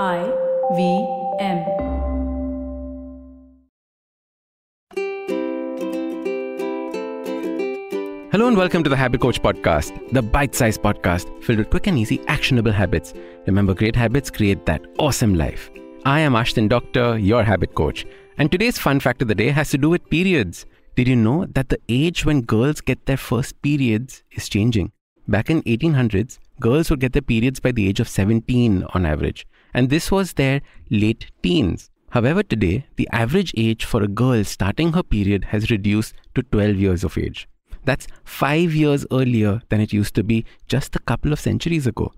I V M. Hello and welcome to the Habit Coach Podcast, the bite sized podcast filled with quick and easy, actionable habits. Remember, great habits create that awesome life. I am Ashdin Doctor, your habit coach, and today's fun fact of the day has to do with periods. Did you know that the age when girls get their first periods is changing? Back in 1800s, girls would get their periods by the age of 17 on average, and this was their late teens. However, today, the average age for a girl starting her period has reduced to 12 years of age. That's five years earlier than it used to be just a couple of centuries ago.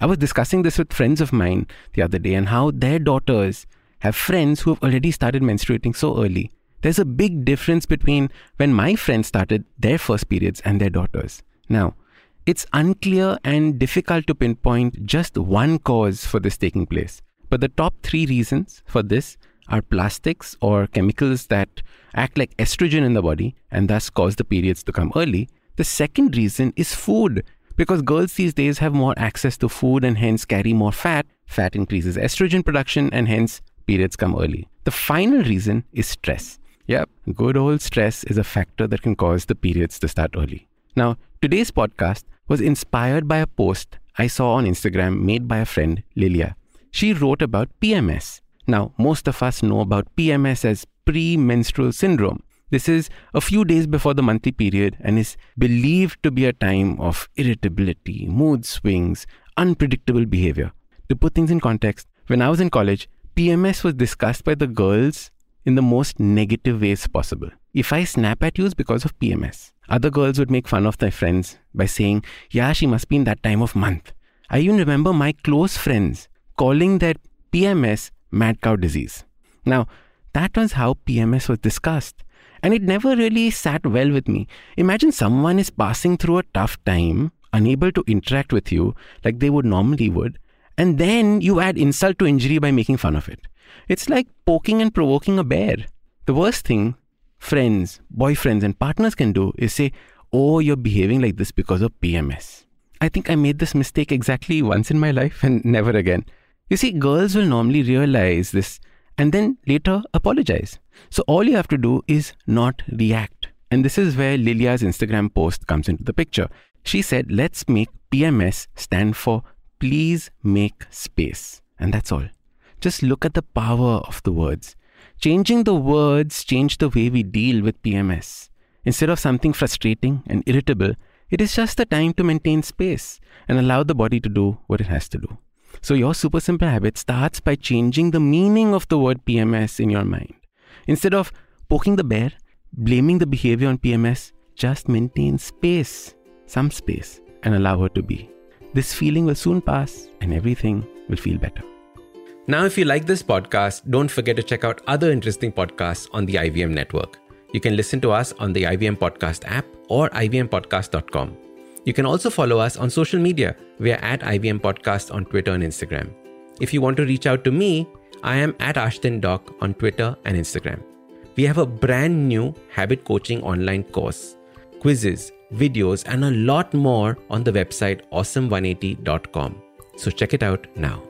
I was discussing this with friends of mine the other day and how their daughters have friends who have already started menstruating so early. There's a big difference between when my friends started their first periods and their daughters. Now, it's unclear and difficult to pinpoint just one cause for this taking place. But the top three reasons for this are plastics or chemicals that act like estrogen in the body and thus cause the periods to come early. The second reason is food because girls these days have more access to food and hence carry more fat. Fat increases estrogen production and hence periods come early. The final reason is stress. Yep, good old stress is a factor that can cause the periods to start early. Now, today's podcast was inspired by a post I saw on Instagram made by a friend, Lilia. She wrote about PMS, now, most of us know about PMS as premenstrual syndrome. This is a few days before the monthly period and is believed to be a time of irritability, mood swings, unpredictable behavior. To put things in context, when I was in college, PMS was discussed by the girls in the most negative ways possible. If I snap at you, it's because of PMS. Other girls would make fun of their friends by saying, Yeah, she must be in that time of month. I even remember my close friends calling their PMS mad cow disease. Now, that was how PMS was discussed. And it never really sat well with me. Imagine someone is passing through a tough time, unable to interact with you like they would normally would, and then you add insult to injury by making fun of it. It's like poking and provoking a bear. The worst thing friends, boyfriends, and partners can do is say, Oh, you're behaving like this because of PMS. I think I made this mistake exactly once in my life and never again. You see, girls will normally realize this and then later apologize. So all you have to do is not react. And this is where Lilia's Instagram post comes into the picture. She said, let's make PMS stand for please make space. And that's all. Just look at the power of the words. Changing the words change the way we deal with PMS. Instead of something frustrating and irritable, it is just the time to maintain space and allow the body to do what it has to do. So, your super simple habit starts by changing the meaning of the word PMS in your mind. Instead of poking the bear, blaming the behavior on PMS, just maintain space, some space, and allow her to be. This feeling will soon pass and everything will feel better. Now, if you like this podcast, don't forget to check out other interesting podcasts on the IVM network. You can listen to us on the IVM Podcast app or ivmpodcast.com. You can also follow us on social media. We are at IVM Podcast on Twitter and Instagram. If you want to reach out to me, I am at Ashdin Doc on Twitter and Instagram. We have a brand new habit coaching online course, quizzes, videos, and a lot more on the website awesome180.com. So check it out now.